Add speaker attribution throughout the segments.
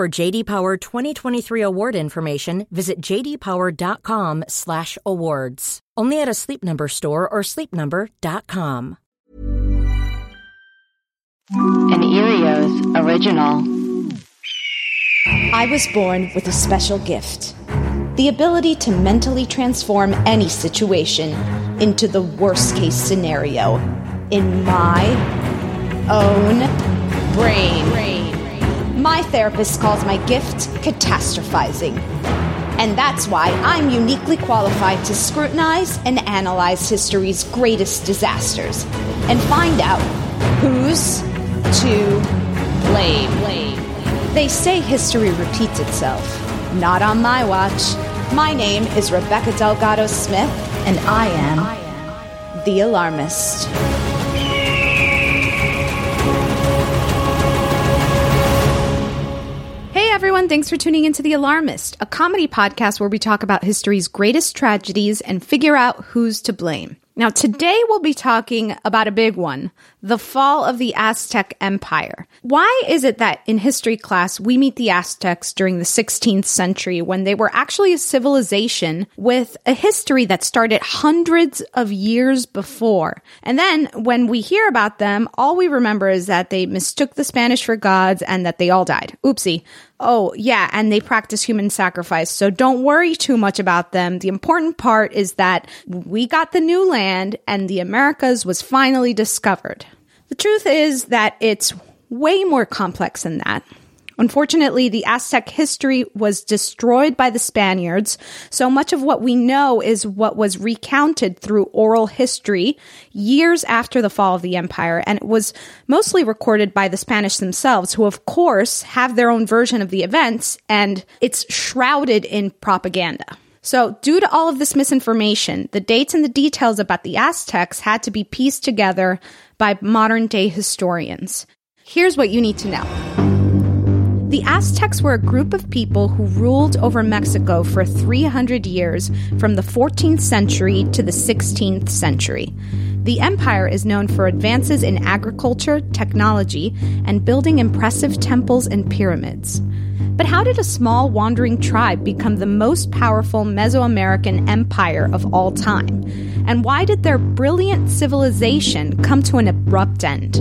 Speaker 1: For JD Power 2023 award information, visit jdpower.com/awards. Only at a Sleep Number store or sleepnumber.com.
Speaker 2: An Earios original.
Speaker 3: I was born with a special gift the ability to mentally transform any situation into the worst case scenario in my own brain. My therapist calls my gift catastrophizing. And that's why I'm uniquely qualified to scrutinize and analyze history's greatest disasters and find out who's to blame. They say history repeats itself. Not on my watch. My name is Rebecca Delgado Smith, and I am the alarmist. Everyone, thanks for tuning into The Alarmist, a comedy podcast where we talk about history's greatest tragedies and figure out who's to blame. Now, today we'll be talking about a big one the fall of the Aztec Empire. Why is it that in history class we meet the Aztecs during the 16th century when they were actually a civilization with a history that started hundreds of years before? And then when we hear about them, all we remember is that they mistook the Spanish for gods and that they all died. Oopsie. Oh, yeah, and they practice human sacrifice. So don't worry too much about them. The important part is that we got the new land and the Americas was finally discovered. The truth is that it's way more complex than that. Unfortunately, the Aztec history was destroyed by the Spaniards, so much of what we know is what was recounted through oral history years after the fall of the empire, and it was mostly recorded by the Spanish themselves, who of course have their own version of the events, and it's shrouded in propaganda. So, due to all of this misinformation, the dates and the details about the Aztecs had to be pieced together by modern day historians. Here's what you need to know. The Aztecs were a group of people who ruled over Mexico for 300 years from the 14th century to the 16th century. The empire is known for advances in agriculture, technology, and building impressive temples and pyramids. But how did a small wandering tribe become the most powerful Mesoamerican empire of all time? And why did their brilliant civilization come to an abrupt end?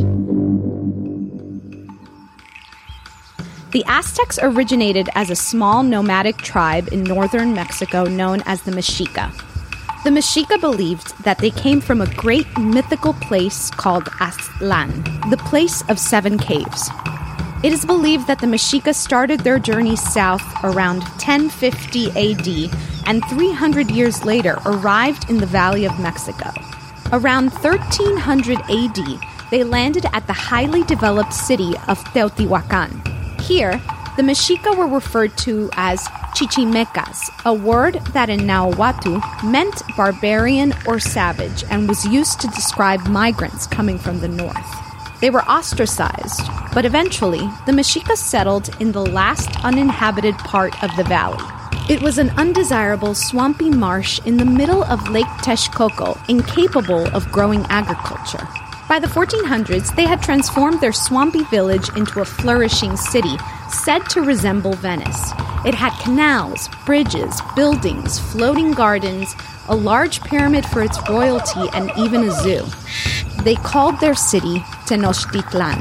Speaker 3: The Aztecs originated as a small nomadic tribe in northern Mexico known as the Mexica. The Mexica believed that they came from a great mythical place called Aztlan, the place of seven caves. It is believed that the Mexica started their journey south around 1050 AD and 300 years later arrived in the Valley of Mexico. Around 1300 AD, they landed at the highly developed city of Teotihuacan. Here, The Mexica were referred to as chichimecas, a word that in Nahuatl meant barbarian or savage and was used to describe migrants coming from the north. They were ostracized, but eventually the Mexicas settled in the last uninhabited part of the valley. It was an undesirable swampy marsh in the middle of Lake Texcoco, incapable of growing agriculture. By the 1400s, they had transformed their swampy village into a flourishing city, said to resemble Venice. It had canals, bridges, buildings, floating gardens, a large pyramid for its royalty, and even a zoo. They called their city Tenochtitlan.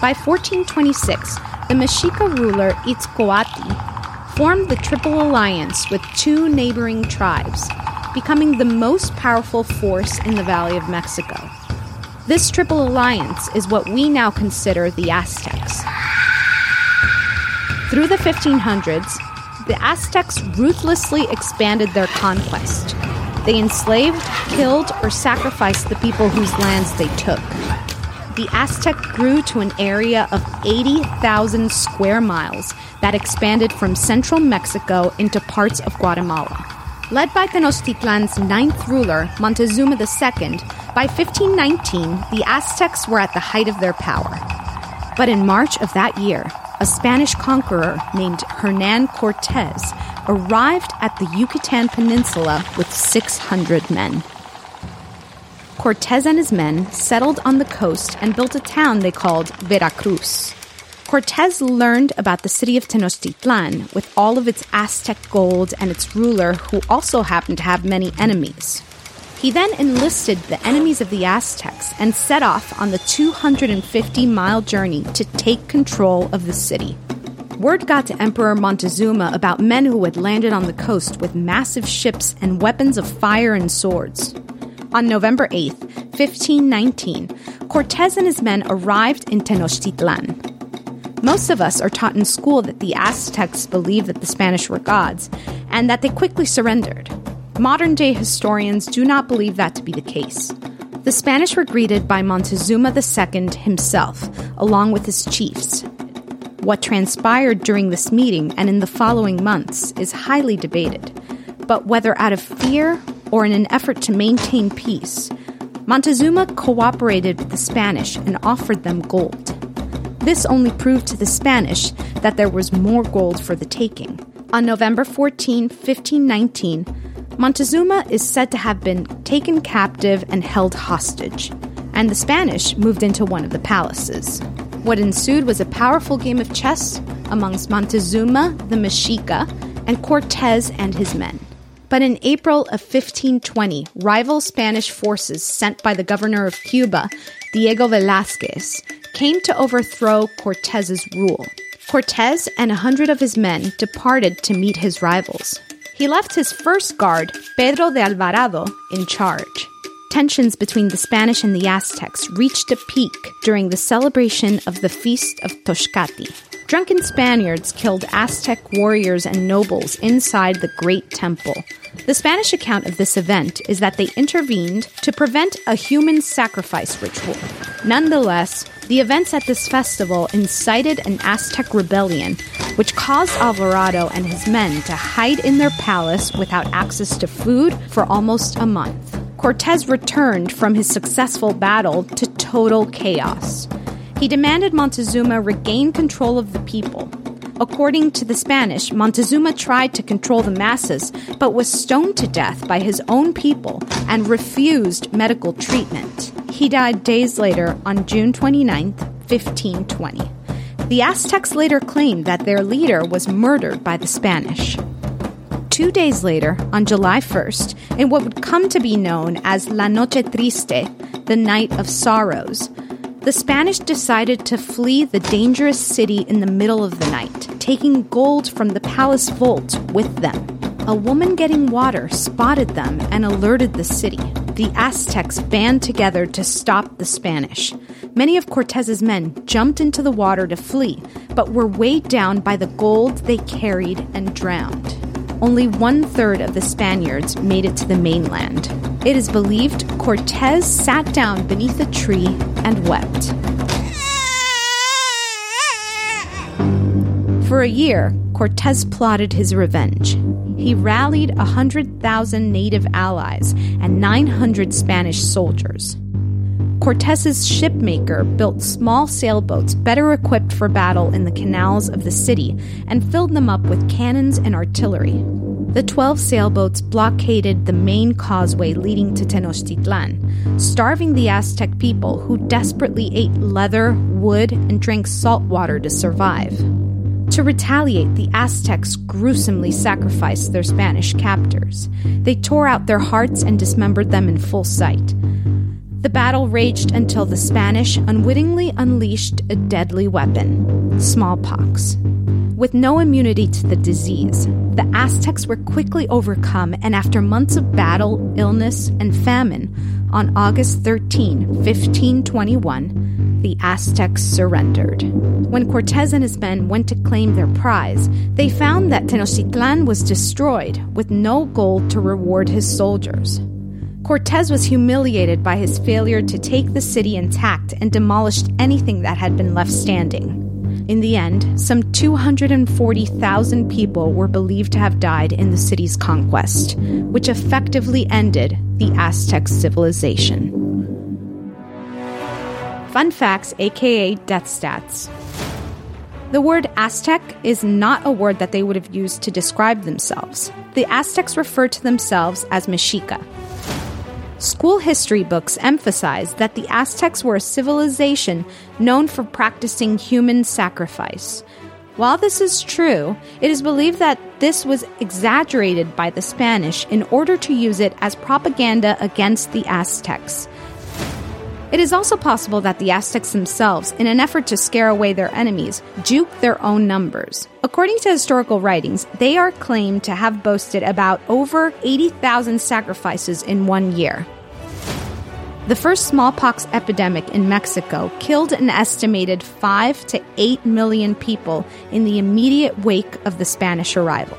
Speaker 3: By 1426, the Mexica ruler Itzcoatl formed the Triple Alliance with two neighboring tribes, becoming the most powerful force in the Valley of Mexico. This Triple Alliance is what we now consider the Aztecs. Through the 1500s, the Aztecs ruthlessly expanded their conquest. They enslaved, killed, or sacrificed the people whose lands they took. The Aztec grew to an area of 80,000 square miles that expanded from central Mexico into parts of Guatemala. Led by Tenochtitlan's ninth ruler, Montezuma II, by 1519, the Aztecs were at the height of their power. But in March of that year, a Spanish conqueror named Hernan Cortez arrived at the Yucatan Peninsula with 600 men. Cortez and his men settled on the coast and built a town they called Veracruz. Cortez learned about the city of Tenochtitlan with all of its Aztec gold and its ruler, who also happened to have many enemies. He then enlisted the enemies of the Aztecs and set off on the 250 mile journey to take control of the city. Word got to Emperor Montezuma about men who had landed on the coast with massive ships and weapons of fire and swords. On November 8, 1519, Cortez and his men arrived in Tenochtitlan. Most of us are taught in school that the Aztecs believed that the Spanish were gods and that they quickly surrendered. Modern day historians do not believe that to be the case. The Spanish were greeted by Montezuma II himself, along with his chiefs. What transpired during this meeting and in the following months is highly debated, but whether out of fear or in an effort to maintain peace, Montezuma cooperated with the Spanish and offered them gold. This only proved to the Spanish that there was more gold for the taking. On November 14, 1519, Montezuma is said to have been taken captive and held hostage, and the Spanish moved into one of the palaces. What ensued was a powerful game of chess amongst Montezuma, the Mexica, and Cortez and his men. But in April of 1520, rival Spanish forces sent by the governor of Cuba, Diego Velázquez, came to overthrow Cortez's rule. Cortez and a hundred of his men departed to meet his rivals. He left his first guard, Pedro de Alvarado, in charge. Tensions between the Spanish and the Aztecs reached a peak during the celebration of the Feast of Toxcatli. Drunken Spaniards killed Aztec warriors and nobles inside the Great Temple. The Spanish account of this event is that they intervened to prevent a human sacrifice ritual. Nonetheless, the events at this festival incited an Aztec rebellion, which caused Alvarado and his men to hide in their palace without access to food for almost a month. Cortez returned from his successful battle to total chaos. He demanded Montezuma regain control of the people. According to the Spanish, Montezuma tried to control the masses, but was stoned to death by his own people and refused medical treatment. He died days later on June 29, 1520. The Aztecs later claimed that their leader was murdered by the Spanish. Two days later, on July 1st, in what would come to be known as La Noche Triste, the Night of Sorrows, the Spanish decided to flee the dangerous city in the middle of the night, taking gold from the palace vault with them. A woman getting water spotted them and alerted the city. The Aztecs band together to stop the Spanish. Many of Cortez's men jumped into the water to flee, but were weighed down by the gold they carried and drowned. Only one third of the Spaniards made it to the mainland. It is believed Cortez sat down beneath a tree and wept. For a year, Cortez plotted his revenge. He rallied 100,000 native allies and 900 Spanish soldiers. Cortez's shipmaker built small sailboats better equipped for battle in the canals of the city and filled them up with cannons and artillery. The 12 sailboats blockaded the main causeway leading to Tenochtitlan, starving the Aztec people who desperately ate leather, wood, and drank salt water to survive. To retaliate, the Aztecs gruesomely sacrificed their Spanish captors. They tore out their hearts and dismembered them in full sight. The battle raged until the Spanish unwittingly unleashed a deadly weapon smallpox. With no immunity to the disease, the Aztecs were quickly overcome, and after months of battle, illness, and famine, on August 13, 1521, the Aztecs surrendered. When Cortez and his men went to claim their prize, they found that Tenochtitlan was destroyed, with no gold to reward his soldiers. Cortez was humiliated by his failure to take the city intact and demolished anything that had been left standing. In the end, some 240,000 people were believed to have died in the city's conquest, which effectively ended the Aztec civilization. Fun facts, aka death stats. The word Aztec is not a word that they would have used to describe themselves. The Aztecs referred to themselves as Mexica. School history books emphasize that the Aztecs were a civilization known for practicing human sacrifice. While this is true, it is believed that this was exaggerated by the Spanish in order to use it as propaganda against the Aztecs. It is also possible that the Aztecs themselves, in an effort to scare away their enemies, juked their own numbers. According to historical writings, they are claimed to have boasted about over 80,000 sacrifices in one year. The first smallpox epidemic in Mexico killed an estimated 5 to 8 million people in the immediate wake of the Spanish arrival.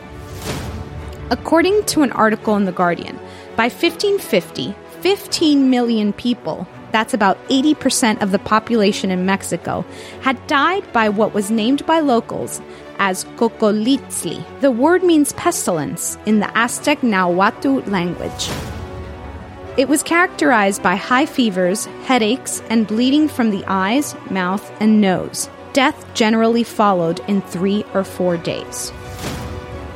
Speaker 3: According to an article in The Guardian, by 1550, 15 million people that's about 80% of the population in Mexico, had died by what was named by locals as Cocoliztli. The word means pestilence in the Aztec Nahuatl language. It was characterized by high fevers, headaches, and bleeding from the eyes, mouth, and nose. Death generally followed in three or four days.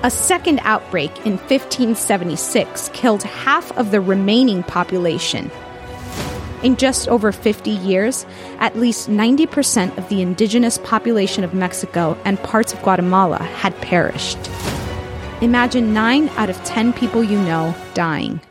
Speaker 3: A second outbreak in 1576 killed half of the remaining population, in just over 50 years, at least 90% of the indigenous population of Mexico and parts of Guatemala had perished. Imagine 9 out of 10 people you know dying.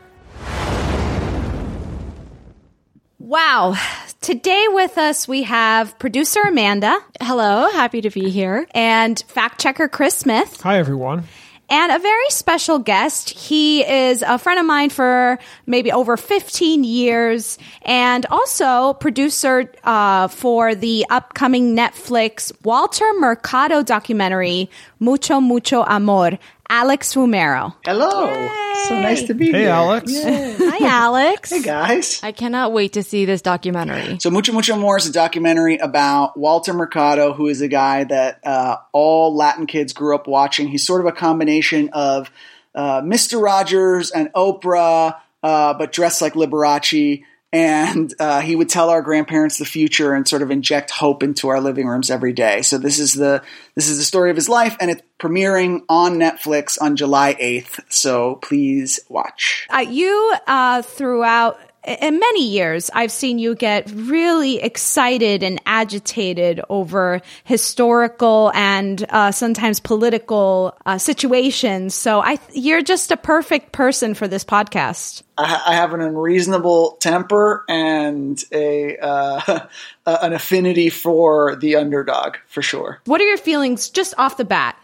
Speaker 3: Wow. Today with us, we have producer Amanda.
Speaker 4: Hello, happy to be here.
Speaker 3: And fact checker Chris Smith.
Speaker 5: Hi, everyone
Speaker 3: and a very special guest. He is a friend of mine for maybe over 15 years and also producer uh, for the upcoming Netflix Walter Mercado documentary, Mucho, Mucho Amor. Alex Fumero.
Speaker 6: Hello. Yay. So nice to be
Speaker 5: hey,
Speaker 6: here.
Speaker 5: Hey, Alex.
Speaker 4: Hi, Alex.
Speaker 6: hey, guys.
Speaker 4: I cannot wait to see this documentary.
Speaker 6: So, Mucho Mucho Amor is a documentary about Walter Mercado, who is a guy that uh, all Latin kids grew up watching. He's sort of a combination of uh, Mr. Rogers and Oprah, uh, but dressed like Liberace and uh, he would tell our grandparents the future and sort of inject hope into our living rooms every day. So this is the this is the story of his life, and it's premiering on Netflix on July eighth. So please watch.
Speaker 3: Uh, you uh, throughout in many years, I've seen you get really excited and agitated over historical and uh, sometimes political uh, situations. So I, you're just a perfect person for this podcast.
Speaker 6: I, I have an unreasonable temper and a uh, an affinity for the underdog, for sure.
Speaker 3: What are your feelings just off the bat?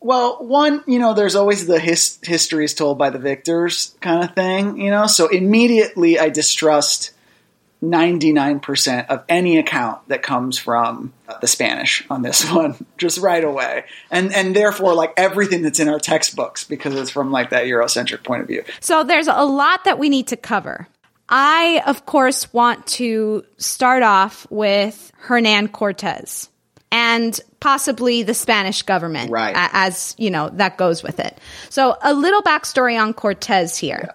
Speaker 6: Well, one, you know, there's always the his- history is told by the victors kind of thing, you know. So immediately, I distrust 99% of any account that comes from the Spanish on this one, just right away, and and therefore, like everything that's in our textbooks because it's from like that Eurocentric point of view.
Speaker 3: So there's a lot that we need to cover. I, of course, want to start off with Hernan Cortez. And possibly the Spanish government,
Speaker 6: Right.
Speaker 3: as you know that goes with it. So a little backstory on Cortez here.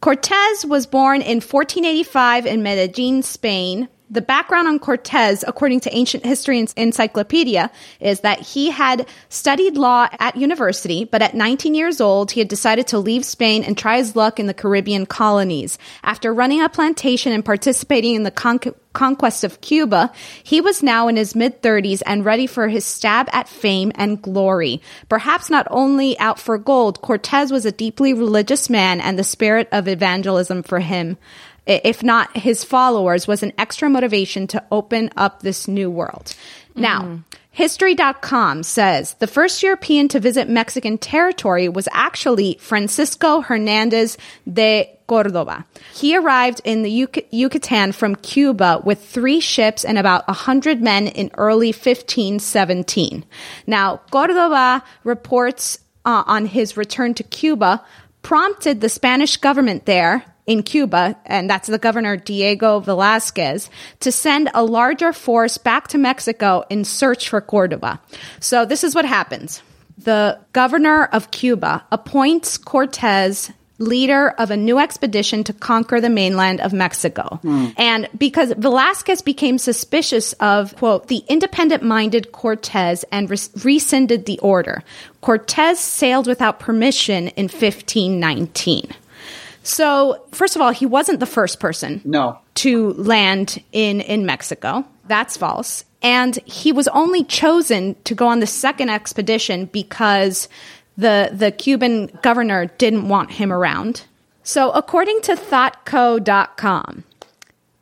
Speaker 3: Cortez was born in 1485 in Medellin, Spain. The background on Cortez, according to Ancient History En- Encyclopedia, is that he had studied law at university, but at 19 years old, he had decided to leave Spain and try his luck in the Caribbean colonies. After running a plantation and participating in the con- conquest of Cuba, he was now in his mid 30s and ready for his stab at fame and glory. Perhaps not only out for gold, Cortez was a deeply religious man and the spirit of evangelism for him, if not his followers, was an extra motivation to open up this new world. Now, History.com says the first European to visit Mexican territory was actually Francisco Hernandez de Cordoba. He arrived in the Yuc- Yucatan from Cuba with three ships and about 100 men in early 1517. Now, Cordoba reports uh, on his return to Cuba prompted the Spanish government there in Cuba, and that's the governor Diego Velazquez, to send a larger force back to Mexico in search for Cordoba. So this is what happens. The governor of Cuba appoints Cortez leader of a new expedition to conquer the mainland of Mexico. Hmm. And because Velazquez became suspicious of, quote, the independent minded Cortez and res- rescinded the order, Cortez sailed without permission in 1519. So, first of all, he wasn't the first person
Speaker 6: No.
Speaker 3: to land in in Mexico. That's false. And he was only chosen to go on the second expedition because the the Cuban governor didn't want him around. So, according to thoughtco.com,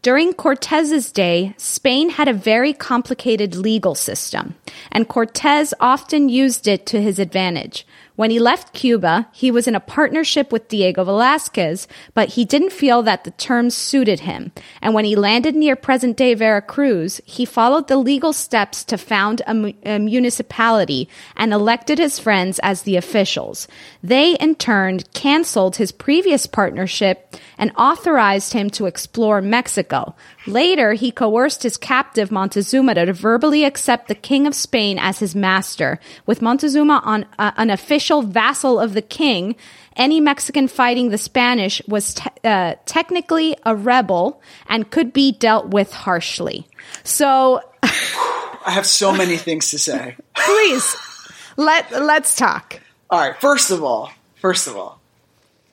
Speaker 3: during Cortez's day, Spain had a very complicated legal system, and Cortez often used it to his advantage. When he left Cuba, he was in a partnership with Diego Velazquez, but he didn't feel that the terms suited him. And when he landed near present day Veracruz, he followed the legal steps to found a, mu- a municipality and elected his friends as the officials. They, in turn, canceled his previous partnership and authorized him to explore Mexico. Later, he coerced his captive Montezuma to verbally accept the King of Spain as his master. With Montezuma on uh, an official vassal of the king, any Mexican fighting the Spanish was te- uh, technically a rebel and could be dealt with harshly. So,
Speaker 6: I have so many things to say.
Speaker 3: please let let's talk.
Speaker 6: All right, first of all, first of all,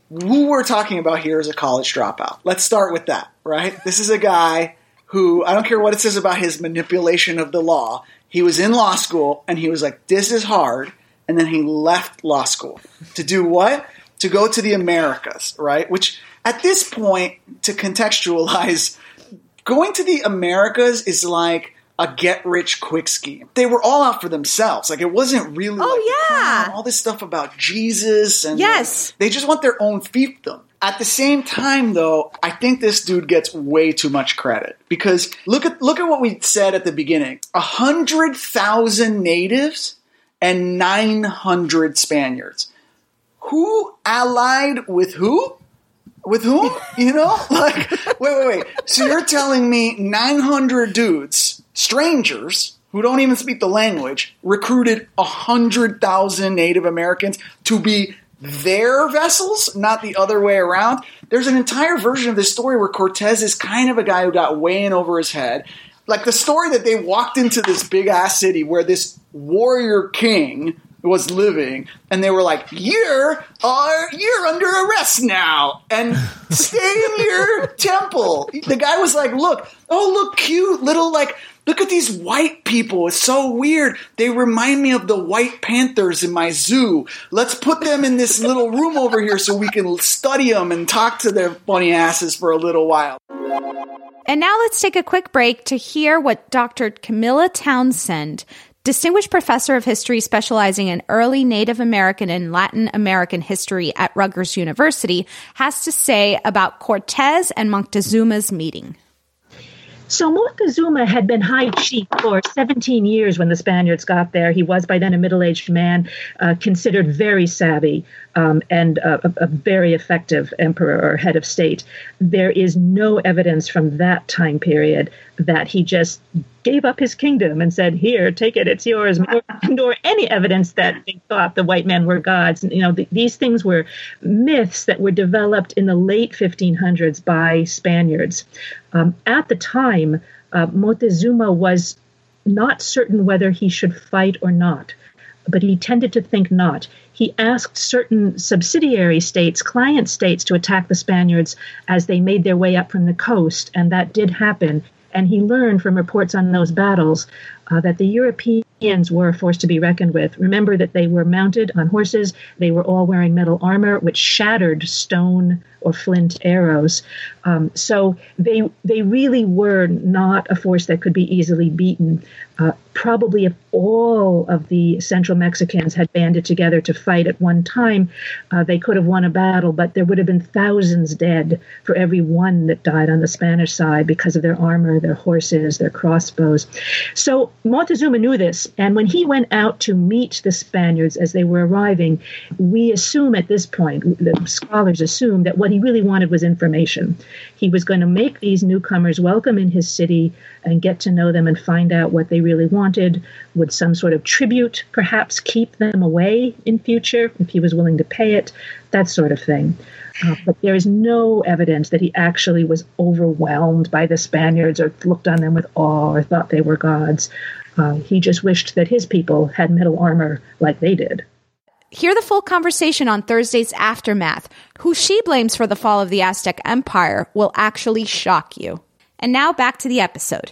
Speaker 6: who we're talking about here is a college dropout. Let's start with that, right? This is a guy who, I don't care what it says about his manipulation of the law, he was in law school and he was like, this is hard. And then he left law school to do what? To go to the Americas, right? Which at this point, to contextualize, going to the Americas is like a get rich quick scheme. They were all out for themselves. Like it wasn't really
Speaker 3: Oh,
Speaker 6: like
Speaker 3: yeah.
Speaker 6: all this stuff about Jesus and
Speaker 3: Yes.
Speaker 6: like, they just want their own fiefdom. At the same time though, I think this dude gets way too much credit because look at look at what we said at the beginning. A hundred thousand natives and nine hundred Spaniards. Who allied with who? With whom? You know? Like, wait, wait, wait. So you're telling me 900 dudes, strangers, who don't even speak the language, recruited 100,000 Native Americans to be their vessels, not the other way around? There's an entire version of this story where Cortez is kind of a guy who got way in over his head. Like the story that they walked into this big ass city where this warrior king was living, and they were like, "You're are you're under arrest now, and stay in your temple." The guy was like, "Look, oh look, cute little like." Look at these white people. It's so weird. They remind me of the white panthers in my zoo. Let's put them in this little room over here so we can study them and talk to their funny asses for a little while.
Speaker 3: And now let's take a quick break to hear what Dr. Camilla Townsend, distinguished professor of history specializing in early Native American and Latin American history at Rutgers University, has to say about Cortez and Montezuma's meeting.
Speaker 5: So Moctezuma had been high chief for 17 years when the Spaniards got there. He was by then a middle-aged man, uh, considered very savvy um, and a, a very effective emperor or head of state. There is no evidence from that time period that he just gave up his kingdom and said, "Here, take it, it's yours," nor, any evidence that they thought the white men were gods. You know, th- these things were myths that were developed in the late 1500s by Spaniards. Um, at the time, uh, Montezuma was not certain whether he should fight or not, but he tended to think not. He asked certain subsidiary states, client states, to attack the Spaniards as they made their way up from the coast, and that did happen. And he learned from reports on those battles uh, that the Europeans were a force to be reckoned with. Remember that they were mounted on horses, they were all wearing metal armor, which shattered stone or flint arrows. Um, so they they really were not a force that could be easily beaten. Uh, probably if all of the Central Mexicans had banded together to fight at one time, uh, they could have won a battle, but there would have been thousands dead for every one that died on the Spanish side because of their armor, their horses, their crossbows. So Montezuma knew this, and when he went out to meet the Spaniards as they were arriving, we assume at this point, the scholars assume that what he really wanted was information. He was going to make these newcomers welcome in his city and get to know them and find out what they really wanted. Would some sort of tribute perhaps keep them away in future if he was willing to pay it? That sort of thing. Uh, but there is no evidence that he actually was overwhelmed by the Spaniards or looked on them with awe or thought they were gods. Uh, he just wished that his people had metal armor like they did.
Speaker 3: Hear the full conversation on Thursday's Aftermath. Who she blames for the fall of the Aztec Empire will actually shock you. And now back to the episode.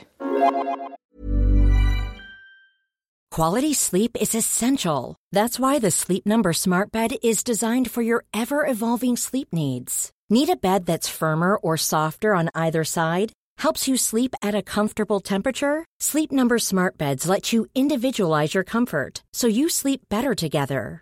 Speaker 1: Quality sleep is essential. That's why the Sleep Number Smart Bed is designed for your ever evolving sleep needs. Need a bed that's firmer or softer on either side? Helps you sleep at a comfortable temperature? Sleep Number Smart Beds let you individualize your comfort so you sleep better together.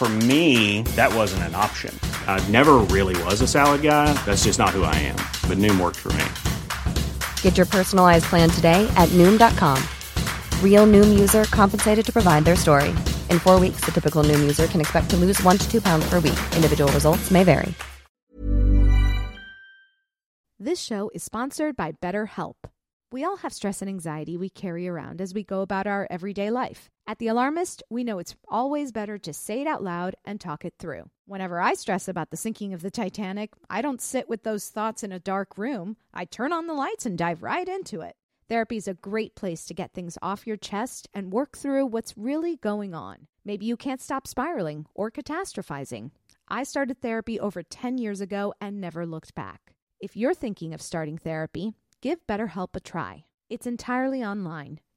Speaker 7: For me, that wasn't an option. I never really was a salad guy. That's just not who I am. But Noom worked for me.
Speaker 8: Get your personalized plan today at Noom.com. Real Noom user compensated to provide their story. In four weeks, the typical Noom user can expect to lose one to two pounds per week. Individual results may vary.
Speaker 3: This show is sponsored by BetterHelp. We all have stress and anxiety we carry around as we go about our everyday life. At The Alarmist, we know it's always better to say it out loud and talk it through. Whenever I stress about the sinking of the Titanic, I don't sit with those thoughts in a dark room. I turn on the lights and dive right into it. Therapy is a great place to get things off your chest and work through what's really going on. Maybe you can't stop spiraling or catastrophizing. I started therapy over 10 years ago and never looked back. If you're thinking of starting therapy, give BetterHelp a try. It's entirely online,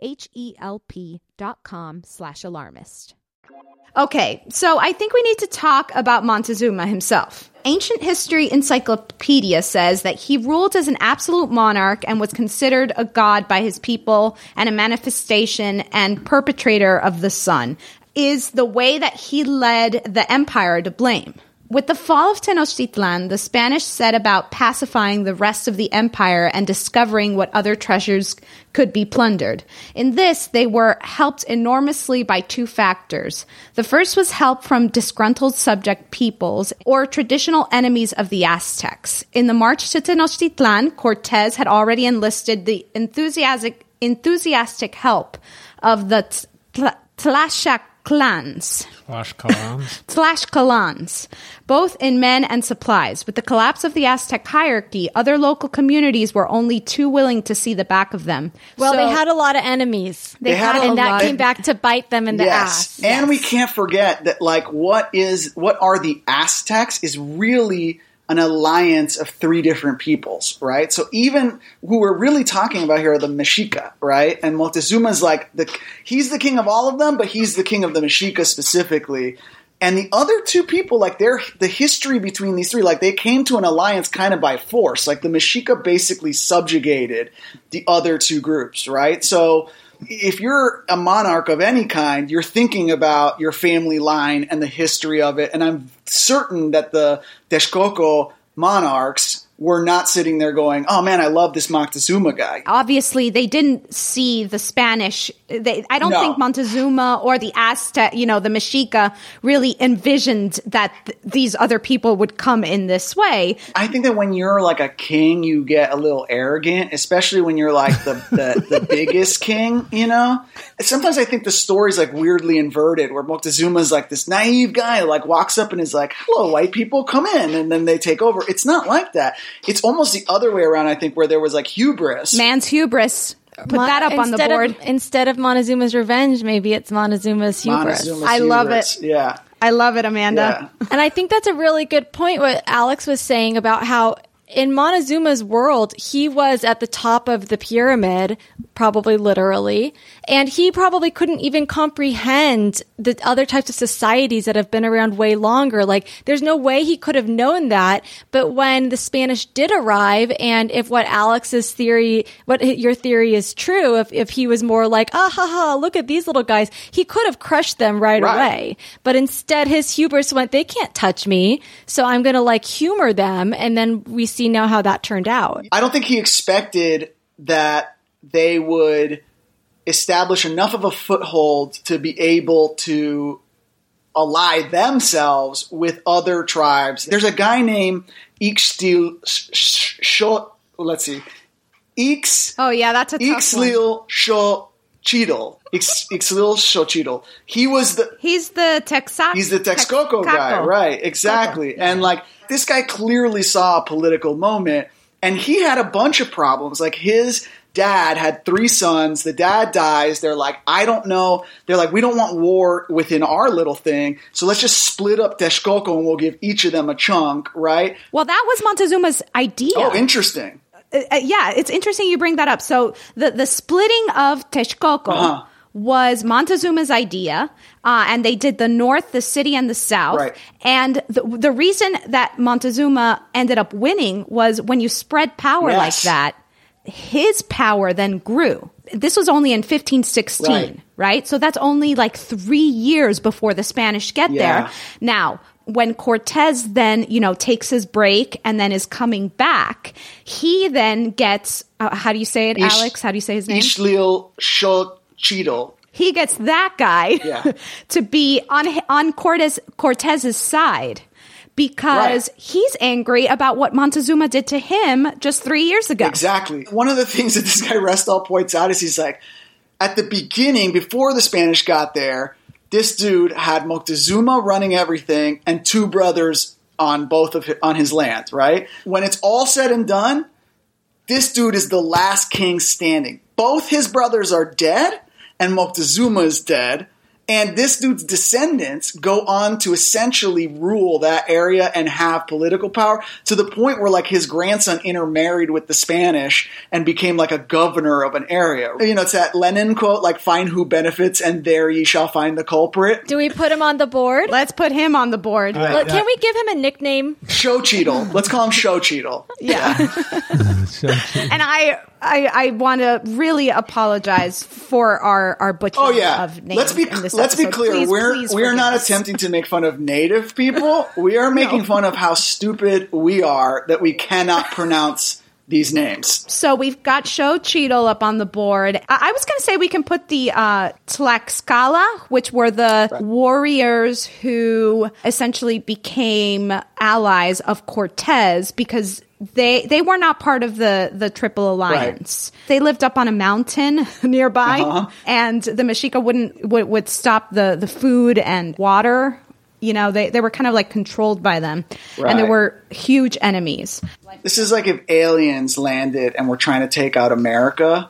Speaker 3: H-E-L-P dot com slash alarmist. Okay, so I think we need to talk about Montezuma himself. Ancient History Encyclopedia says that he ruled as an absolute monarch and was considered a god by his people and a manifestation and perpetrator of the sun. Is the way that he led the empire to blame? With the fall of Tenochtitlan, the Spanish set about pacifying the rest of the empire and discovering what other treasures could be plundered. In this, they were helped enormously by two factors. The first was help from disgruntled subject peoples or traditional enemies of the Aztecs. In the march to Tenochtitlan, Cortez had already enlisted the enthusiastic enthusiastic help of the Tla- Tlaxcalans.
Speaker 9: Tlaxcalans.
Speaker 3: Tlaxcalans, both in men and supplies. With the collapse of the Aztec hierarchy, other local communities were only too willing to see the back of them.
Speaker 4: Well,
Speaker 3: So-
Speaker 4: they had a lot of enemies.
Speaker 6: They had a
Speaker 4: and that
Speaker 6: lot-
Speaker 4: came back to bite them in the ass.
Speaker 6: And we can't forget that like what is what are the Aztecs is really an alliance of three different peoples, right? So even who we're really talking about here are the Mexica, right? And Montezuma's like the he's the king of all of them, but he's the king of the Mexica specifically. And the other two people, like their the history between these three, like they came to an alliance kind of by force. Like the Mexica basically subjugated the other two groups, right? So if you're a monarch of any kind, you're thinking about your family line and the history of it. And I'm certain that the Texcoco monarchs were not sitting there going, "Oh man, I love this Moctezuma guy."
Speaker 3: obviously they didn't see the Spanish. They, I don't
Speaker 6: No.
Speaker 3: think Montezuma or the Aztec, you know, the Mexica really envisioned that th- these other people would come in this way.
Speaker 6: I think that when you're like a king, you get a little arrogant, especially when you're like the, the, the biggest king, you know? Sometimes I think the story's like weirdly inverted where Moctezuma's like this naive guy who like walks up and is like, hello, white people, come in. And then they take over. It's not like that. It's almost the other way around, I think, where there was like hubris.
Speaker 3: Man's hubris. Put
Speaker 4: Mon-
Speaker 3: that up on the
Speaker 4: instead of-
Speaker 3: board.
Speaker 4: instead of Montezuma's revenge, maybe it's Montezuma's hubris.
Speaker 6: Montezuma's
Speaker 3: I love it.
Speaker 6: Yeah.
Speaker 3: I love it, Amanda.
Speaker 6: Yeah.
Speaker 4: And I think that's a really good point what Alex was saying about how in Montezuma's world, he was at the top of the pyramid, probably literally, and he probably couldn't even comprehend the other types of societies that have been around way longer. Like, there's no way he could have known that. But when the Spanish did arrive, and if what Alex's theory, what your theory is true, if, if he was more like, ah ha ha, look at these little guys, he could have crushed them right,
Speaker 6: Right.
Speaker 4: away. But instead, his hubris went, they can't touch me. So I'm going to like humor them. And then we see now how that turned out.
Speaker 6: I don't think he expected that they would establish enough of a foothold to be able to ally themselves with other tribes. There's a guy named Ixtil Shot. Let's see, Ix
Speaker 3: Oh yeah, that's a.
Speaker 6: Ixlil Xochitl. Ix- Ixlil Xochitl. He was the
Speaker 3: He's the Texaco.
Speaker 6: He's the Texcoco guy, right? Exactly. And like this guy clearly saw a political moment, and he had a bunch of problems. Like his dad had three sons. The dad dies. They're like, I don't know. They're like, we don't want war within our little thing, so let's just split up Texcoco and we'll give each of them a chunk, right?
Speaker 3: Well, that was Montezuma's idea.
Speaker 6: Oh, interesting.
Speaker 3: Uh, uh, yeah, it's interesting you bring that up. So the the splitting of Texcoco
Speaker 6: Uh-huh.
Speaker 3: was Montezuma's idea, uh, and they did the north, the city, and the south.
Speaker 6: Right.
Speaker 3: And the the reason that Montezuma ended up winning was when you spread power
Speaker 6: Yes.
Speaker 3: like that, his power then grew. This was only in 1516,
Speaker 6: Right.
Speaker 3: right? So that's only like three years before the Spanish get
Speaker 6: Yeah.
Speaker 3: there. Now, when Cortez then, you know, takes his break and then is coming back, he then gets, uh, how do you say it,
Speaker 6: Ish-
Speaker 3: Alex? How do you say his name?
Speaker 6: Ixlil Xochitl.
Speaker 3: he gets that guy
Speaker 6: Yeah.
Speaker 3: to be on on Cortez Cortez's side because
Speaker 6: Right.
Speaker 3: he's angry about what Montezuma did to him just three years ago.
Speaker 6: Exactly. One of the things that this guy Restall points out is he's like, at the beginning, before the Spanish got there, this dude had Moctezuma running everything and two brothers on both of his, on his land. Right. When it's all said and done, this dude is the last king standing. Both his brothers are dead, and Moctezuma is dead. And this dude's descendants go on to essentially rule that area and have political power to the point where, like, his grandson intermarried with the Spanish and became like a governor of an area. You know, it's that Lenin quote, like, find who benefits and there ye shall find the culprit.
Speaker 4: Do we put him on the board?
Speaker 3: Let's put him on the board.
Speaker 9: Right.
Speaker 4: Look, Can we give him a nickname?
Speaker 6: Show Cheadle. Let's call him Show Cheadle.
Speaker 3: Yeah.
Speaker 9: So,
Speaker 3: and I, I, I want to really apologize for our our butchering
Speaker 6: Oh yeah.
Speaker 3: of names.
Speaker 6: Let's be
Speaker 3: in
Speaker 6: let's be clear.
Speaker 3: Please,
Speaker 6: we're
Speaker 3: please
Speaker 6: we're not
Speaker 3: us.
Speaker 6: attempting to make fun of native people. We are making fun of how stupid we are that we cannot pronounce these names.
Speaker 3: So we've got Show Cheadle up on the board. I, I was going to say we can put the uh, Tlaxcala, which were the warriors who essentially became allies of Cortez because they they were not part of the the Triple Alliance. They lived up on a mountain nearby,
Speaker 6: Uh-huh.
Speaker 3: and the Mexica wouldn't would, would stop the the food and water. You know, they they were kind of like controlled by them, and they were huge enemies.
Speaker 6: This is like if aliens landed and were trying to take out America,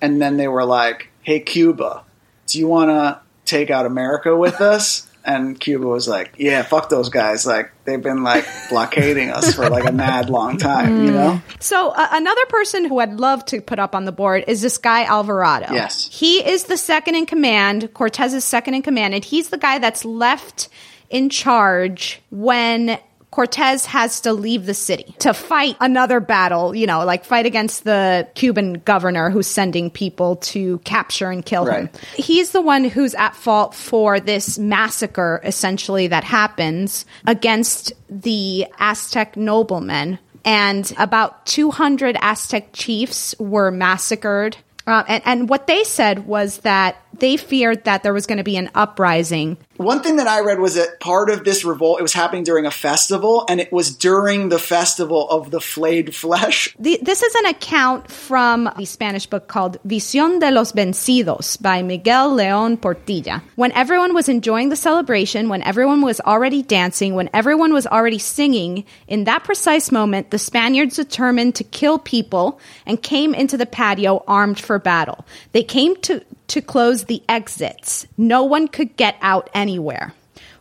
Speaker 6: and then they were like, "Hey, Cuba, do you want to take out America with us?" And Cuba was like, "Yeah, fuck those guys. Like they've been like blockading us for like a mad long time, you know."
Speaker 3: So uh, another person who I'd love to put up on the board is this guy Alvarado.
Speaker 6: Yes.
Speaker 3: he is the second in command. Cortez's second in command, and he's the guy that's left in charge when. Cortez has to leave the city to fight another battle, you know, like fight against the Cuban governor who's sending people to capture and kill him. He's the one who's at fault for this massacre, essentially, that happens against the Aztec noblemen. And about 200 Aztec chiefs were massacred. Uh, and, and what they said was that they feared that there was going to be an uprising
Speaker 6: One thing that I read was that part of this revolt it was happening during a festival, and it was during the festival of the flayed flesh.
Speaker 3: The, this is an account from the Spanish book called Visión de los Vencidos by Miguel León Portilla. When everyone was enjoying the celebration, when everyone was already dancing, when everyone was already singing, in that precise moment, the Spaniards determined to kill people and came into the patio armed for battle. They came to, to close the exits. No one could get out anywhere.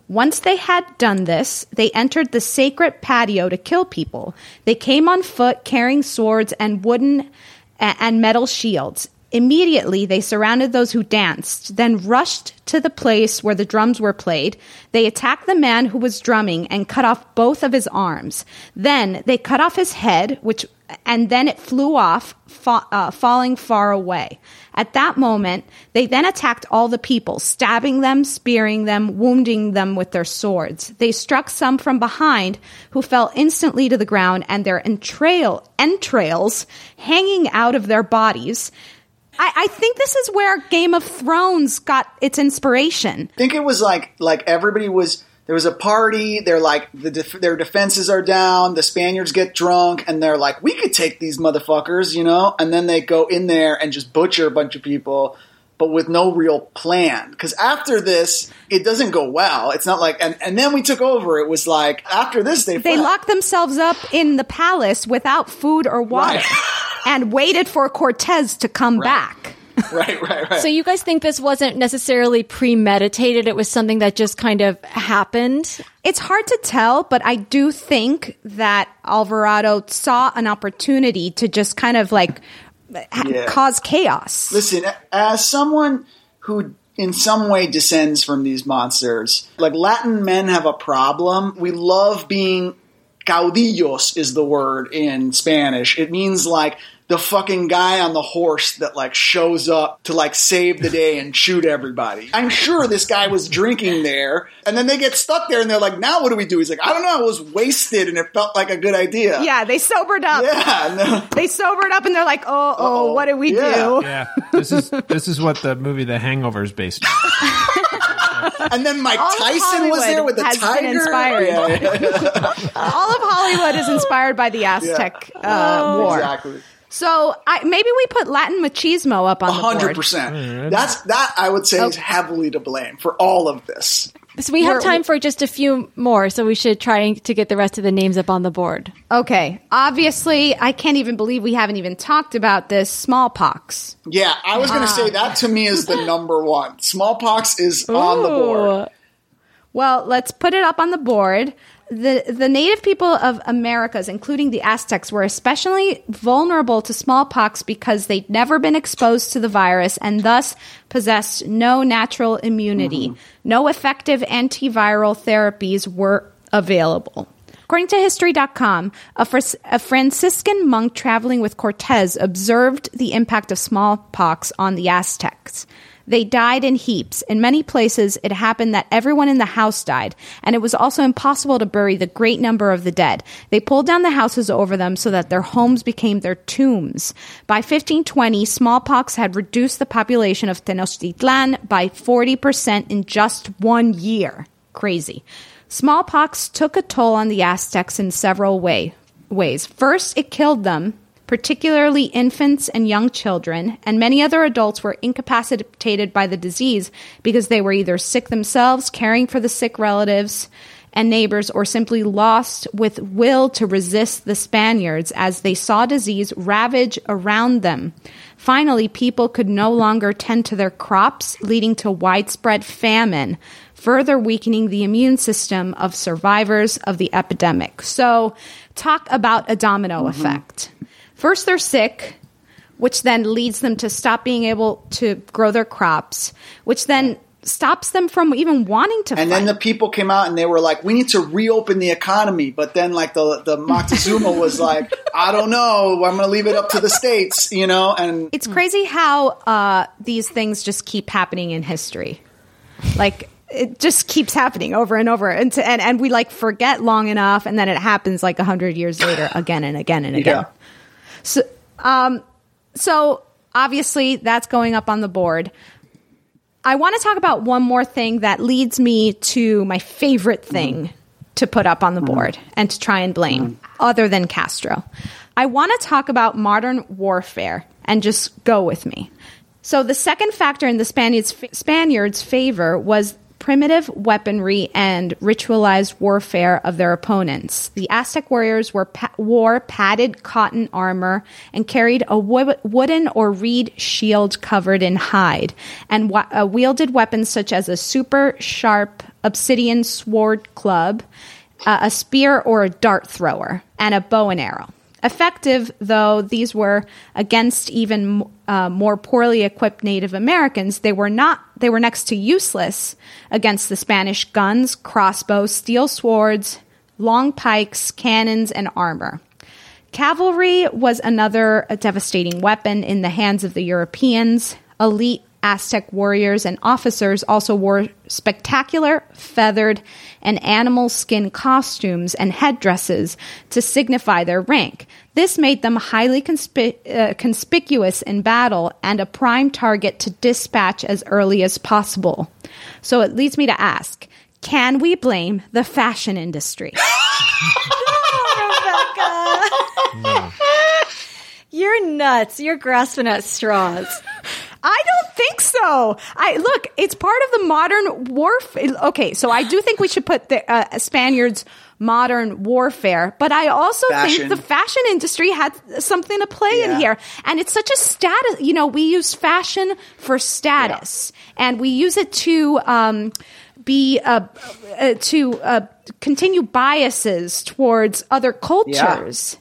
Speaker 3: Once they had done this, they entered the sacred patio to kill people. They came on foot carrying swords and wooden and metal shields. Immediately, they surrounded those who danced, then rushed to the place where the drums were played. They attacked the man who was drumming and cut off both of his arms. Then they cut off his head, which and then it flew off, fa- uh, falling far away. At that moment, they then attacked all the people, stabbing them, spearing them, wounding them with their swords. They struck some from behind, who fell instantly to the ground, and their entrail entrails hanging out of their bodies. I, I think this is where Game of Thrones got its inspiration.
Speaker 6: I think it was like like everybody was there was a party. They're like the def- their defenses are down. The Spaniards get drunk and they're like, we could take these motherfuckers, you know. And then they go in there and just butcher a bunch of people, but with no real plan. Because after this, it doesn't go well. It's not like and and then we took over. It was like after this they
Speaker 3: They
Speaker 6: fled.
Speaker 3: locked themselves up in the palace without food or water
Speaker 6: Right.
Speaker 3: and waited for Cortez to come back.
Speaker 6: right, right, right.
Speaker 4: So you guys think this wasn't necessarily premeditated? It was something that just kind of happened?
Speaker 3: It's hard to tell, but I do think that Alvarado saw an opportunity to just kind of like ha-
Speaker 6: Yeah.
Speaker 3: cause chaos.
Speaker 6: Listen, as someone who in some way descends from these monsters, like Latin men have a problem. We love being caudillos is the word in Spanish. It means like the fucking guy on the horse that like shows up to like save the day and shoot everybody. I'm sure this guy was drinking there and then they get stuck there and they're like, now what do we do? He's like, I don't know. I was wasted and it felt like a good idea.
Speaker 3: Yeah, they sobered up.
Speaker 6: Yeah. No.
Speaker 3: They sobered up and they're like, oh, oh,
Speaker 6: Uh-oh.
Speaker 3: what did we
Speaker 6: Yeah.
Speaker 3: do?
Speaker 9: Yeah, this is this is what the movie The Hangover is based on.
Speaker 6: And then Mike
Speaker 3: All of
Speaker 6: Tyson was there with the
Speaker 3: has been
Speaker 6: tiger.
Speaker 3: inspired.
Speaker 6: Yeah, yeah, yeah.
Speaker 3: All of Hollywood is inspired by the Aztec uh, war.
Speaker 6: Exactly.
Speaker 3: So I, maybe we put Latin machismo up on
Speaker 6: A
Speaker 3: the board.
Speaker 6: hundred percent. That's that I would say is oh. heavily to blame for all of this.
Speaker 4: So we have
Speaker 3: We're-
Speaker 4: time for just a few more, so we should try to get the rest of the names up on the board.
Speaker 3: Okay, obviously, I can't even believe we haven't even talked about this smallpox.
Speaker 6: Yeah, I was going to say that to me is the number one. Smallpox is on the board.
Speaker 3: Well, let's put it up on the board. The the native people of Americas, including the Aztecs, were especially vulnerable to smallpox because they'd never been exposed to the virus and thus possessed no natural immunity. Mm-hmm. No effective antiviral therapies were available. According to History.com, a, Fris- a Franciscan monk traveling with Cortez observed the impact of smallpox on the Aztecs. They died in heaps. In many places, it happened that everyone in the house died, and it was also impossible to bury the great number of the dead. They pulled down the houses over them so that their homes became their tombs. By 1520, smallpox had reduced the population of Tenochtitlan by 40% in just one year. Crazy. Smallpox took a toll on the Aztecs in several way, ways. First, it killed them, particularly infants and young children, and many other adults were incapacitated by the disease because they were either sick themselves, caring for the sick relatives and neighbors, or simply lost with will to resist the Spaniards as they saw disease ravage around them. Finally, people could no longer tend to their crops, leading to widespread famine, further weakening the immune system of survivors of the epidemic. So, talk about a domino mm-hmm. effect. First, they're sick, which then leads them to stop being able to grow their crops, which then stops them from even wanting to
Speaker 6: And
Speaker 3: fight.
Speaker 6: then the people came out and they were like, "We need to reopen the economy." But then, like the the Moctezuma was like, "I don't know. I'm going to leave it up to the states," you know. And
Speaker 3: it's crazy how uh, these things just keep happening in history. Like it just keeps happening over and over, and to, and and we like forget long enough, and then it happens like a hundred years later, again and again and again.
Speaker 6: Yeah.
Speaker 3: So, um, so obviously that's going up on the board. I want to talk about one more thing that leads me to my favorite thing to put up on the board and to try and blame, other than Castro. I want to talk about modern warfare and just go with me. So, the second factor in the Spaniards, Spaniards' favor was primitive weaponry and ritualized warfare of their opponents. The Aztec warriors pa- wore padded cotton armor and carried a wo- wooden or reed shield covered in hide, and wa- uh, wielded weapons such as a super sharp obsidian sword club, uh, a spear or a dart thrower, and a bow and arrow. Effective, though these were against even uh, more poorly equipped Native Americans, they were not. They were next to useless against the Spanish guns, crossbows, steel swords, long pikes, cannons, and armor. Cavalry was another devastating weapon in the hands of the Europeans. Elite Aztec warriors and officers also wore spectacular, feathered, and animal skin costumes and headdresses to signify their rank. This made them highly conspi- uh, conspicuous in battle and a prime target to dispatch as early as possible. So it leads me to ask can we blame the fashion industry?
Speaker 4: You're nuts. You're grasping at straws.
Speaker 3: I don't think so. I look, it's part of the modern warfare. Okay, so I do think we should put the uh, Spaniards modern warfare, but I also
Speaker 6: Fashion.
Speaker 3: think the fashion industry had something to play in here. And it's such a status, you know, we use fashion for status and we use it to um be uh, uh to uh continue biases towards other cultures.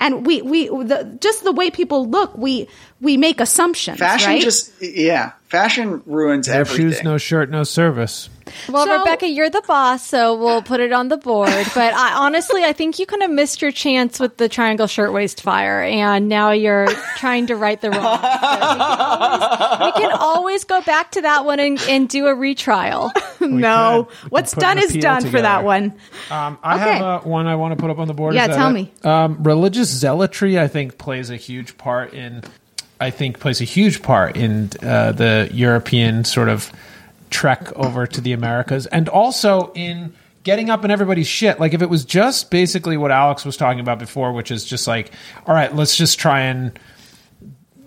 Speaker 3: And we, we, the, just the way people look, we, we make assumptions.
Speaker 6: fashion
Speaker 3: right?
Speaker 6: just yeah, fashion ruins
Speaker 9: No
Speaker 6: everything.
Speaker 9: shoes, no shirt, no service.
Speaker 4: Well,
Speaker 3: So-
Speaker 4: Rebecca, you're the boss, so we'll put it on the board. But I, honestly, I think you kind of missed your chance with the triangle shirtwaist fire, and now you're trying to right the wrong. So we, can always, we can always go back to that one and, and do a retrial.
Speaker 3: no,
Speaker 9: could.
Speaker 3: What's done is
Speaker 9: appeal
Speaker 3: done for that one.
Speaker 9: Um, I
Speaker 3: Okay.
Speaker 9: have uh, one I want to put up on the board.
Speaker 3: Yeah, tell
Speaker 9: it?
Speaker 3: me.
Speaker 9: Um, religious zealotry, I think, plays a huge part in. I think plays a huge part in uh, the European sort of trek over to the Americas, and also in getting up in everybody's shit. Like if it was just basically what Alex was talking about before, which is just like, all right, let's just try and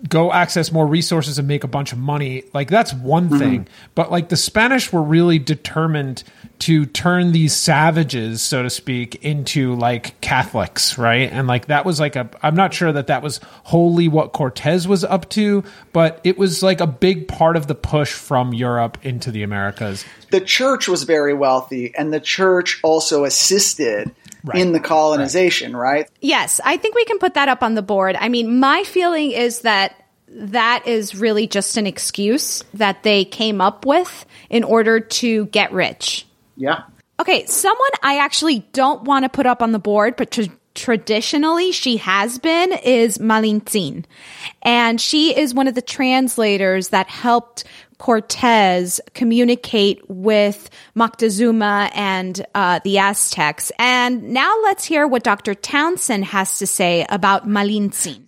Speaker 9: go access more resources and make a bunch of money. Like that's one mm-hmm. thing. But like the spanish were really determined to turn these savages so to speak into like catholics right? And like that was like a i'm not sure that that was wholly what cortez was up to but it was like a big part of the push from europe into the americas.
Speaker 6: The church was very wealthy, and the church also assisted in the colonization, right?
Speaker 3: Yes, I think we can put that up on the board. I mean, my feeling is that that is really just an excuse that they came up with in order to get rich.
Speaker 6: Yeah.
Speaker 3: Okay, someone I actually don't want to put up on the board, but tr- traditionally she has been, is Malintzin. And she is one of the translators that helped Cortez communicate with Moctezuma and uh, the Aztecs. And now let's hear what Dr. Townsend has to say about Malintzin.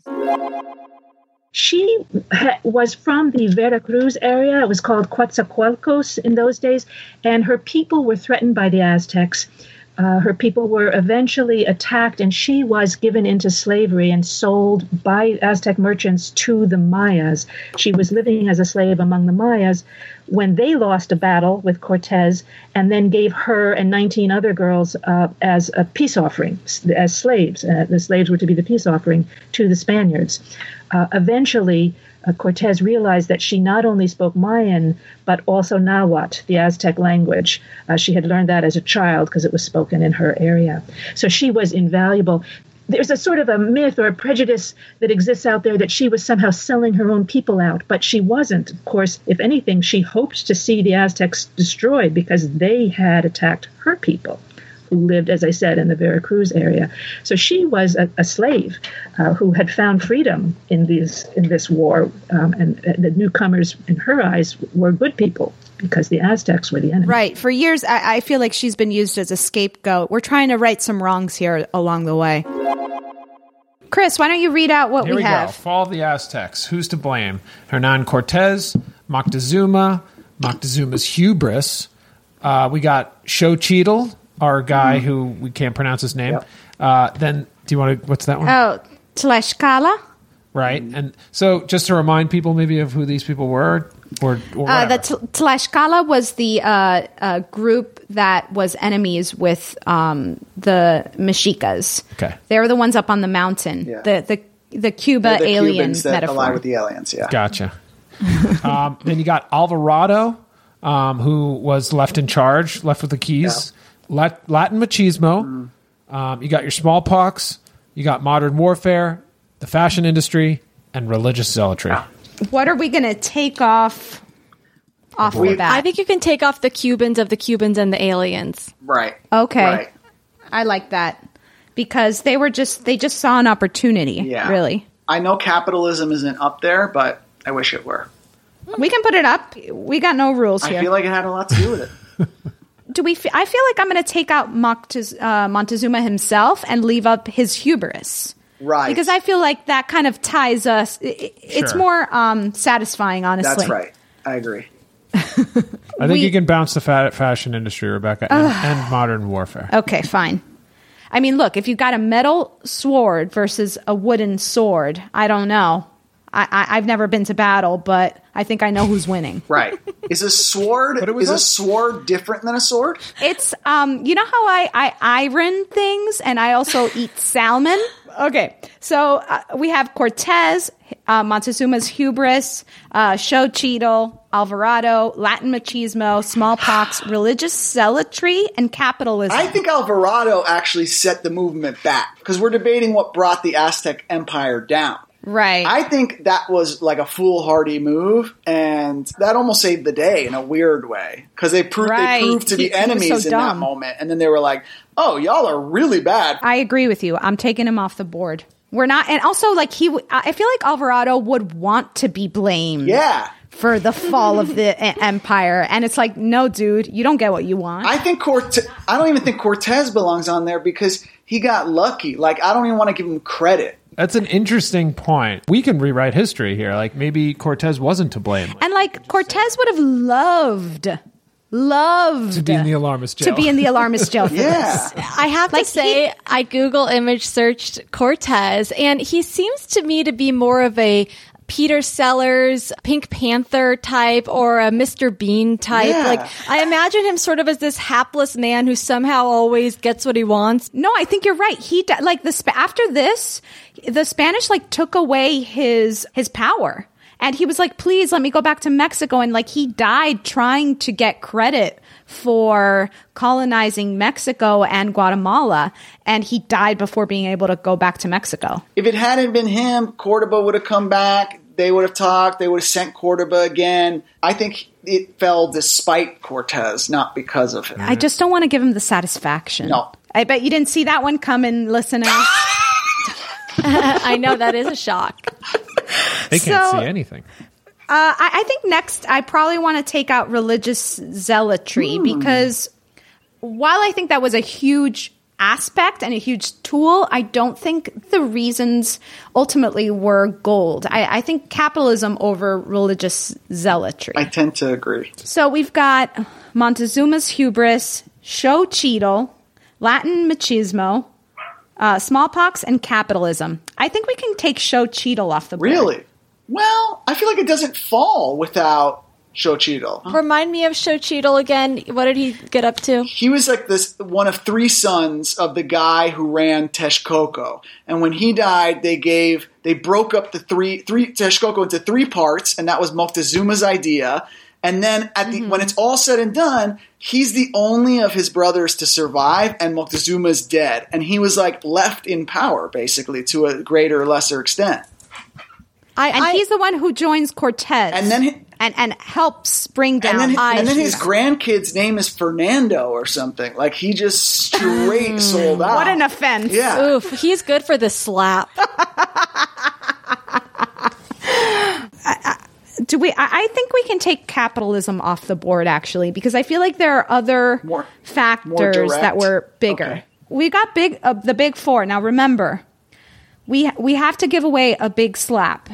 Speaker 5: She was from the Veracruz area. It was called Coatzacoalcos in those days, and her people were threatened by the Aztecs. Uh, her people were eventually attacked, and she was given into slavery and sold by Aztec merchants to the Mayas. She was living as a slave among the Mayas when they lost a battle with Cortez and then gave her and 19 other girls uh, as a peace offering, as slaves. Uh, the slaves were to be the peace offering to the Spaniards. Uh, eventually, uh, Cortez realized that she not only spoke Mayan, but also Nahuatl, the Aztec language. Uh, she had learned that as a child because it was spoken in her area. So she was invaluable. There's a sort of a myth or a prejudice that exists out there that she was somehow selling her own people out, but she wasn't. Of course, if anything, she hoped to see the Aztecs destroyed because they had attacked her people who lived, as I said, in the Veracruz area. So she was a, a slave uh, who had found freedom in these in this war, um, and, and the newcomers, in her eyes, were good people because the Aztecs were the enemy.
Speaker 3: Right. For years, I, I feel like she's been used as a scapegoat. We're trying to right some wrongs here along the way. Chris, why don't you read out what
Speaker 9: Here we,
Speaker 3: have?
Speaker 9: go. Fall of the Aztecs. Who's to blame? Hernan Cortez, Moctezuma, Moctezuma's hubris. Uh, we got Xochitl, our guy
Speaker 3: Mm-hmm.
Speaker 9: who we can't pronounce his name. Uh, then, do you want to? What's that one?
Speaker 3: Oh, Tlaxcala.
Speaker 9: right. And so, just to remind people, maybe of who these people were, or, or
Speaker 3: Uh, the
Speaker 9: whatever.
Speaker 3: Tlaxcala was the uh, uh, group that was enemies with um, the Mexicas.
Speaker 9: Okay.
Speaker 3: They were the ones up on the mountain.
Speaker 6: Yeah.
Speaker 3: The the the Cuba
Speaker 6: They're the
Speaker 3: alien
Speaker 6: Cubans that
Speaker 3: metaphor.
Speaker 6: ally with the aliens. Yeah.
Speaker 9: Gotcha. um, then you got Alvarado, um, who was left in charge, left with the keys. Lat- Latin machismo. Um, you got your smallpox. You got modern warfare, the fashion industry, and religious zealotry.
Speaker 3: What are we going to take off off the bat?
Speaker 4: I think you can take off the Cubans of the Cubans and the aliens.
Speaker 6: Right.
Speaker 3: Okay.
Speaker 6: Right.
Speaker 3: I like that because they were just they just saw an opportunity.
Speaker 6: Yeah.
Speaker 3: Really.
Speaker 6: I know capitalism isn't up there, but I wish it were.
Speaker 3: We can put it up. We got no rules here.
Speaker 6: I feel like it had a lot to do with it.
Speaker 3: Do we? Fe- I feel like I'm going to take out Moctez- uh, Montezuma himself and leave up his hubris.
Speaker 6: Right.
Speaker 3: Because I feel like that kind of ties us. i- i- It's
Speaker 9: Sure.
Speaker 3: more um, satisfying, honestly.
Speaker 6: That's right. I agree.
Speaker 9: I think
Speaker 3: We-
Speaker 9: you can bounce the fa- fashion industry, Rebecca, and, and modern warfare.
Speaker 3: Okay, fine. I mean, look, if you've got a metal sword versus a wooden sword, I don't know. I, I, I've never been to battle, but I think I know who's winning.
Speaker 6: Right. Is a sword
Speaker 9: But it was
Speaker 6: is a
Speaker 9: al-
Speaker 6: sword different than a sword?
Speaker 3: It's um, you know how I I iron things, and I also eat salmon. Okay, so uh, we have Cortez, uh, Montezuma's hubris, uh, Xochitl, Alvarado, Latin machismo, smallpox, religious zealotry, and capitalism.
Speaker 6: I think Alvarado actually set the movement back because we're debating what brought the Aztec Empire down.
Speaker 3: Right.
Speaker 6: I think that was like a foolhardy move, and that almost saved the day in a weird way because they proved
Speaker 3: Right.
Speaker 6: they proved to
Speaker 3: He-
Speaker 6: be enemies
Speaker 3: so
Speaker 6: in that moment, and then they were like, "Oh, y'all are really bad."
Speaker 3: I agree with you. I'm taking him off the board. We're not, and also like he, I feel like Alvarado would want to be blamed.
Speaker 6: Yeah.
Speaker 3: For the fall of the empire, and it's like, no, dude, you don't get what you want.
Speaker 6: I think Cortez. I don't even think Cortez belongs on there because he got lucky. Like I don't even want to give him credit.
Speaker 9: That's an interesting point. We can rewrite history here. Like maybe Cortez wasn't to blame.
Speaker 3: And like Cortez would have loved, loved
Speaker 9: To be in the alarmist jail.
Speaker 3: to be in the alarmist jail for
Speaker 6: Yeah.
Speaker 3: this.
Speaker 4: I have
Speaker 3: Like
Speaker 4: to say, I Google image searched Cortez, and he seems to me to be more of a Peter Sellers, Pink Panther type, or a Mr. Bean type.
Speaker 6: Yeah.
Speaker 4: Like, I imagine him sort of as this hapless man who somehow always gets what he wants.
Speaker 3: No, I think you're right. He like the after this, the Spanish like took away his his power. And he was like, please let me go back to Mexico. And like, he died trying to get credit for colonizing Mexico and Guatemala. And he died before being able to go back to Mexico.
Speaker 6: If it hadn't been him, Cordoba would have come back. They would have talked. They would have sent Cordoba again. I think it fell despite Cortez, not because of him.
Speaker 3: I just don't want to give him the satisfaction.
Speaker 6: No.
Speaker 3: I bet you didn't see that one coming, listeners.
Speaker 4: I know that is a shock.
Speaker 9: they can't
Speaker 3: So-
Speaker 9: see anything.
Speaker 3: Uh, I, I think next I probably want to take out religious zealotry because while I think that was a huge aspect and a huge tool, I don't think the reasons ultimately were gold. I, I think capitalism over religious zealotry.
Speaker 6: I tend to agree.
Speaker 3: So we've got Montezuma's hubris, Xochitl, Latin machismo, uh, smallpox, and capitalism. I think we can take Xochitl off the board.
Speaker 6: Really? Well, I feel like it doesn't fall without Xochitl.
Speaker 4: Remind me of Xochitl again. What did he get up to?
Speaker 6: He was like this one of three sons of the guy who ran Texcoco. And when he died, they gave they broke up the three three Texcoco into three parts, and that was Moctezuma's idea. And then at the mm-hmm. when it's all said and done, he's the only of his brothers to survive, and Moctezuma's dead, and he was like left in power basically to a greater or lesser extent.
Speaker 4: I,
Speaker 3: and he's the one who joins Cortez,
Speaker 6: And then he-
Speaker 3: and and helps bring down.
Speaker 6: And then, and then his grandkid's name is Fernando or something. Like he just straight sold out.
Speaker 3: What an offense!
Speaker 6: Yeah.
Speaker 4: Oof, he's good for the slap.
Speaker 3: Do we? I, I think we can take capitalism off the board actually, because I feel like there are other factors
Speaker 6: direct.
Speaker 3: that were bigger.
Speaker 6: Okay.
Speaker 3: We got big, uh, the big four. Now remember, we we have to give away a big slap,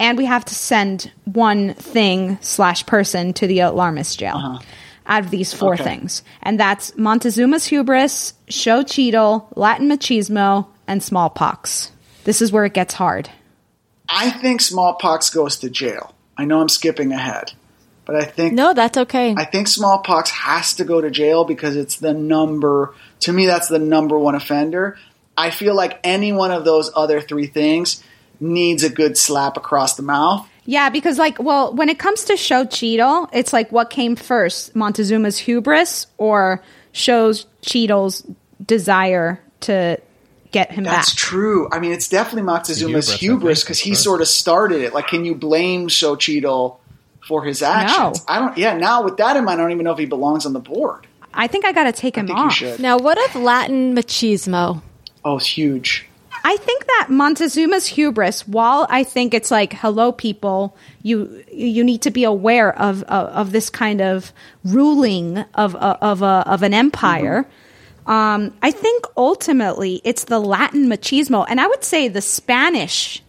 Speaker 3: and we have to send one thing slash person to the alarmist jail. Out of these four
Speaker 6: Uh-huh. Okay.
Speaker 3: things, and that's Montezuma's hubris, Xochitl, Latin machismo, and smallpox. This is where it gets hard.
Speaker 6: I think smallpox goes to jail. I know I'm skipping ahead, but I think
Speaker 4: No, that's okay.
Speaker 6: I think smallpox has to go to jail because it's the number. To me, that's the number one offender. I feel like any one of those other three things needs a good slap across the mouth.
Speaker 3: Yeah, because like, well, when it comes to Xochitl, it's like what came first, Montezuma's hubris or shows Cheadle's desire to get him back?
Speaker 6: That's
Speaker 3: back.
Speaker 6: true. I mean, it's definitely Montezuma's
Speaker 9: hubris,
Speaker 6: hubris because he
Speaker 9: first.
Speaker 6: sort of started it. Like, can you blame Xochitl for his actions?
Speaker 3: No.
Speaker 6: I don't. Yeah, now with that in mind, I don't even know if he belongs on the board.
Speaker 3: I think I got to take him
Speaker 6: think you
Speaker 3: off.
Speaker 6: should.
Speaker 4: Now, what of Latin machismo?
Speaker 6: Oh, it's huge.
Speaker 3: I think that Montezuma's hubris, while I think it's like, hello, people, you you need to be aware of of, of this kind of ruling of of of, a, of an empire. Um, I think ultimately it's the Latin machismo, and I would say the Spanish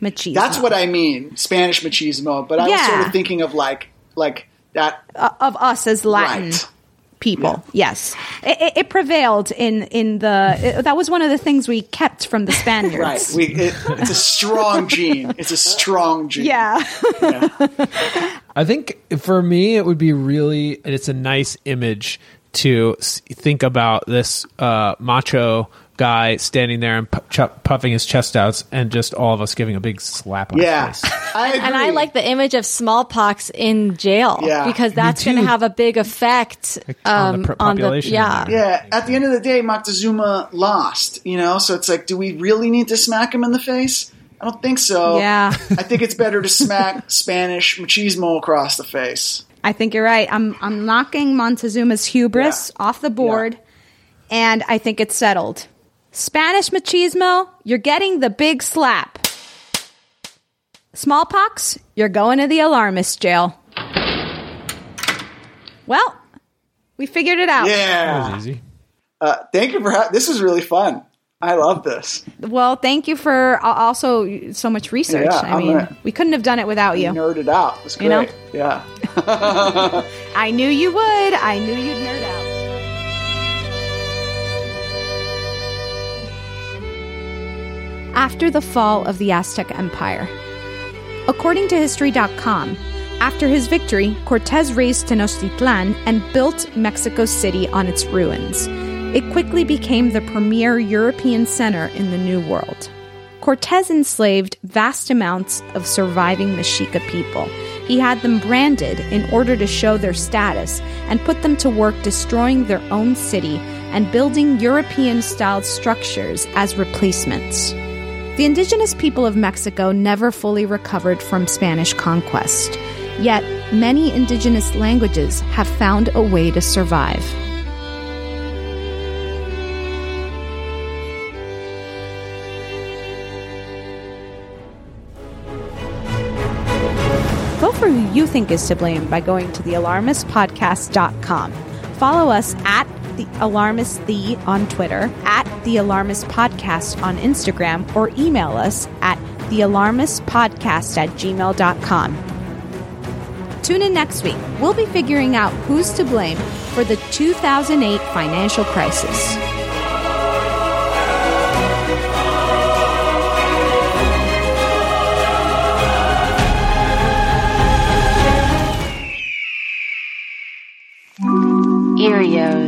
Speaker 3: machismo.
Speaker 6: That's what I mean, Spanish machismo. But I was sort of thinking of like like that.
Speaker 3: uh, of us as Latin
Speaker 6: Right.
Speaker 3: People. Yes, it, it, it prevailed in in the. It, that was one of the things we kept from the Spaniards.
Speaker 6: Right. We, it, it's a strong gene. It's a strong gene.
Speaker 3: yeah.
Speaker 9: I think for me, it would be really, it's a nice image to think about this uh, macho guy standing there and pu- ch- puffing his chest out, and just all of us giving a big slap on
Speaker 6: Yeah.
Speaker 9: his face.
Speaker 6: I agree.
Speaker 4: And I like the image of smallpox in jail
Speaker 6: Yeah.
Speaker 4: because that's going to have a big effect
Speaker 9: on
Speaker 4: um,
Speaker 9: the pr- population
Speaker 4: yeah.
Speaker 9: there.
Speaker 6: Yeah, at the end of the day, Moctezuma lost, you know? So it's like, do we really need to smack him in the face? I don't think so.
Speaker 3: Yeah.
Speaker 6: I think it's better to smack Spanish machismo across the face.
Speaker 3: I think you're right. I'm I'm knocking Montezuma's hubris off the board, and I think it's settled. Spanish machismo, you're getting the big slap. Smallpox, you're going to the alarmist jail. Well, we figured it out.
Speaker 9: That
Speaker 6: Yeah.
Speaker 9: was easy.
Speaker 6: Uh, thank you for ha- this was really fun. I love this.
Speaker 3: Well, thank you for also so much research.
Speaker 6: Yeah,
Speaker 3: I
Speaker 6: I'm
Speaker 3: mean,
Speaker 6: gonna-
Speaker 3: we couldn't have done it without you.
Speaker 6: Nerded out. It was great.
Speaker 3: You know?
Speaker 6: Yeah.
Speaker 3: I knew you would. I knew you'd nerd out. After the fall of the Aztec Empire. According to History.com, after his victory, Cortez razed Tenochtitlan and built Mexico City on its ruins. It quickly became the premier European center in the New World. Cortez enslaved vast amounts of surviving Mexica people. He had them branded in order to show their status and put them to work destroying their own city and building European styled structures as replacements. The indigenous people of Mexico never fully recovered from Spanish conquest, yet, many indigenous languages have found a way to survive. Vote for who you think is to blame by going to thealarmistpodcast.com. Follow us at the Alarmist The on Twitter, at the Alarmist Podcast on Instagram, or email us at thealarmistpodcast at gmail.com. Tune in next week. We'll be figuring out who's to blame for the 2008 financial crisis.
Speaker 2: Earios.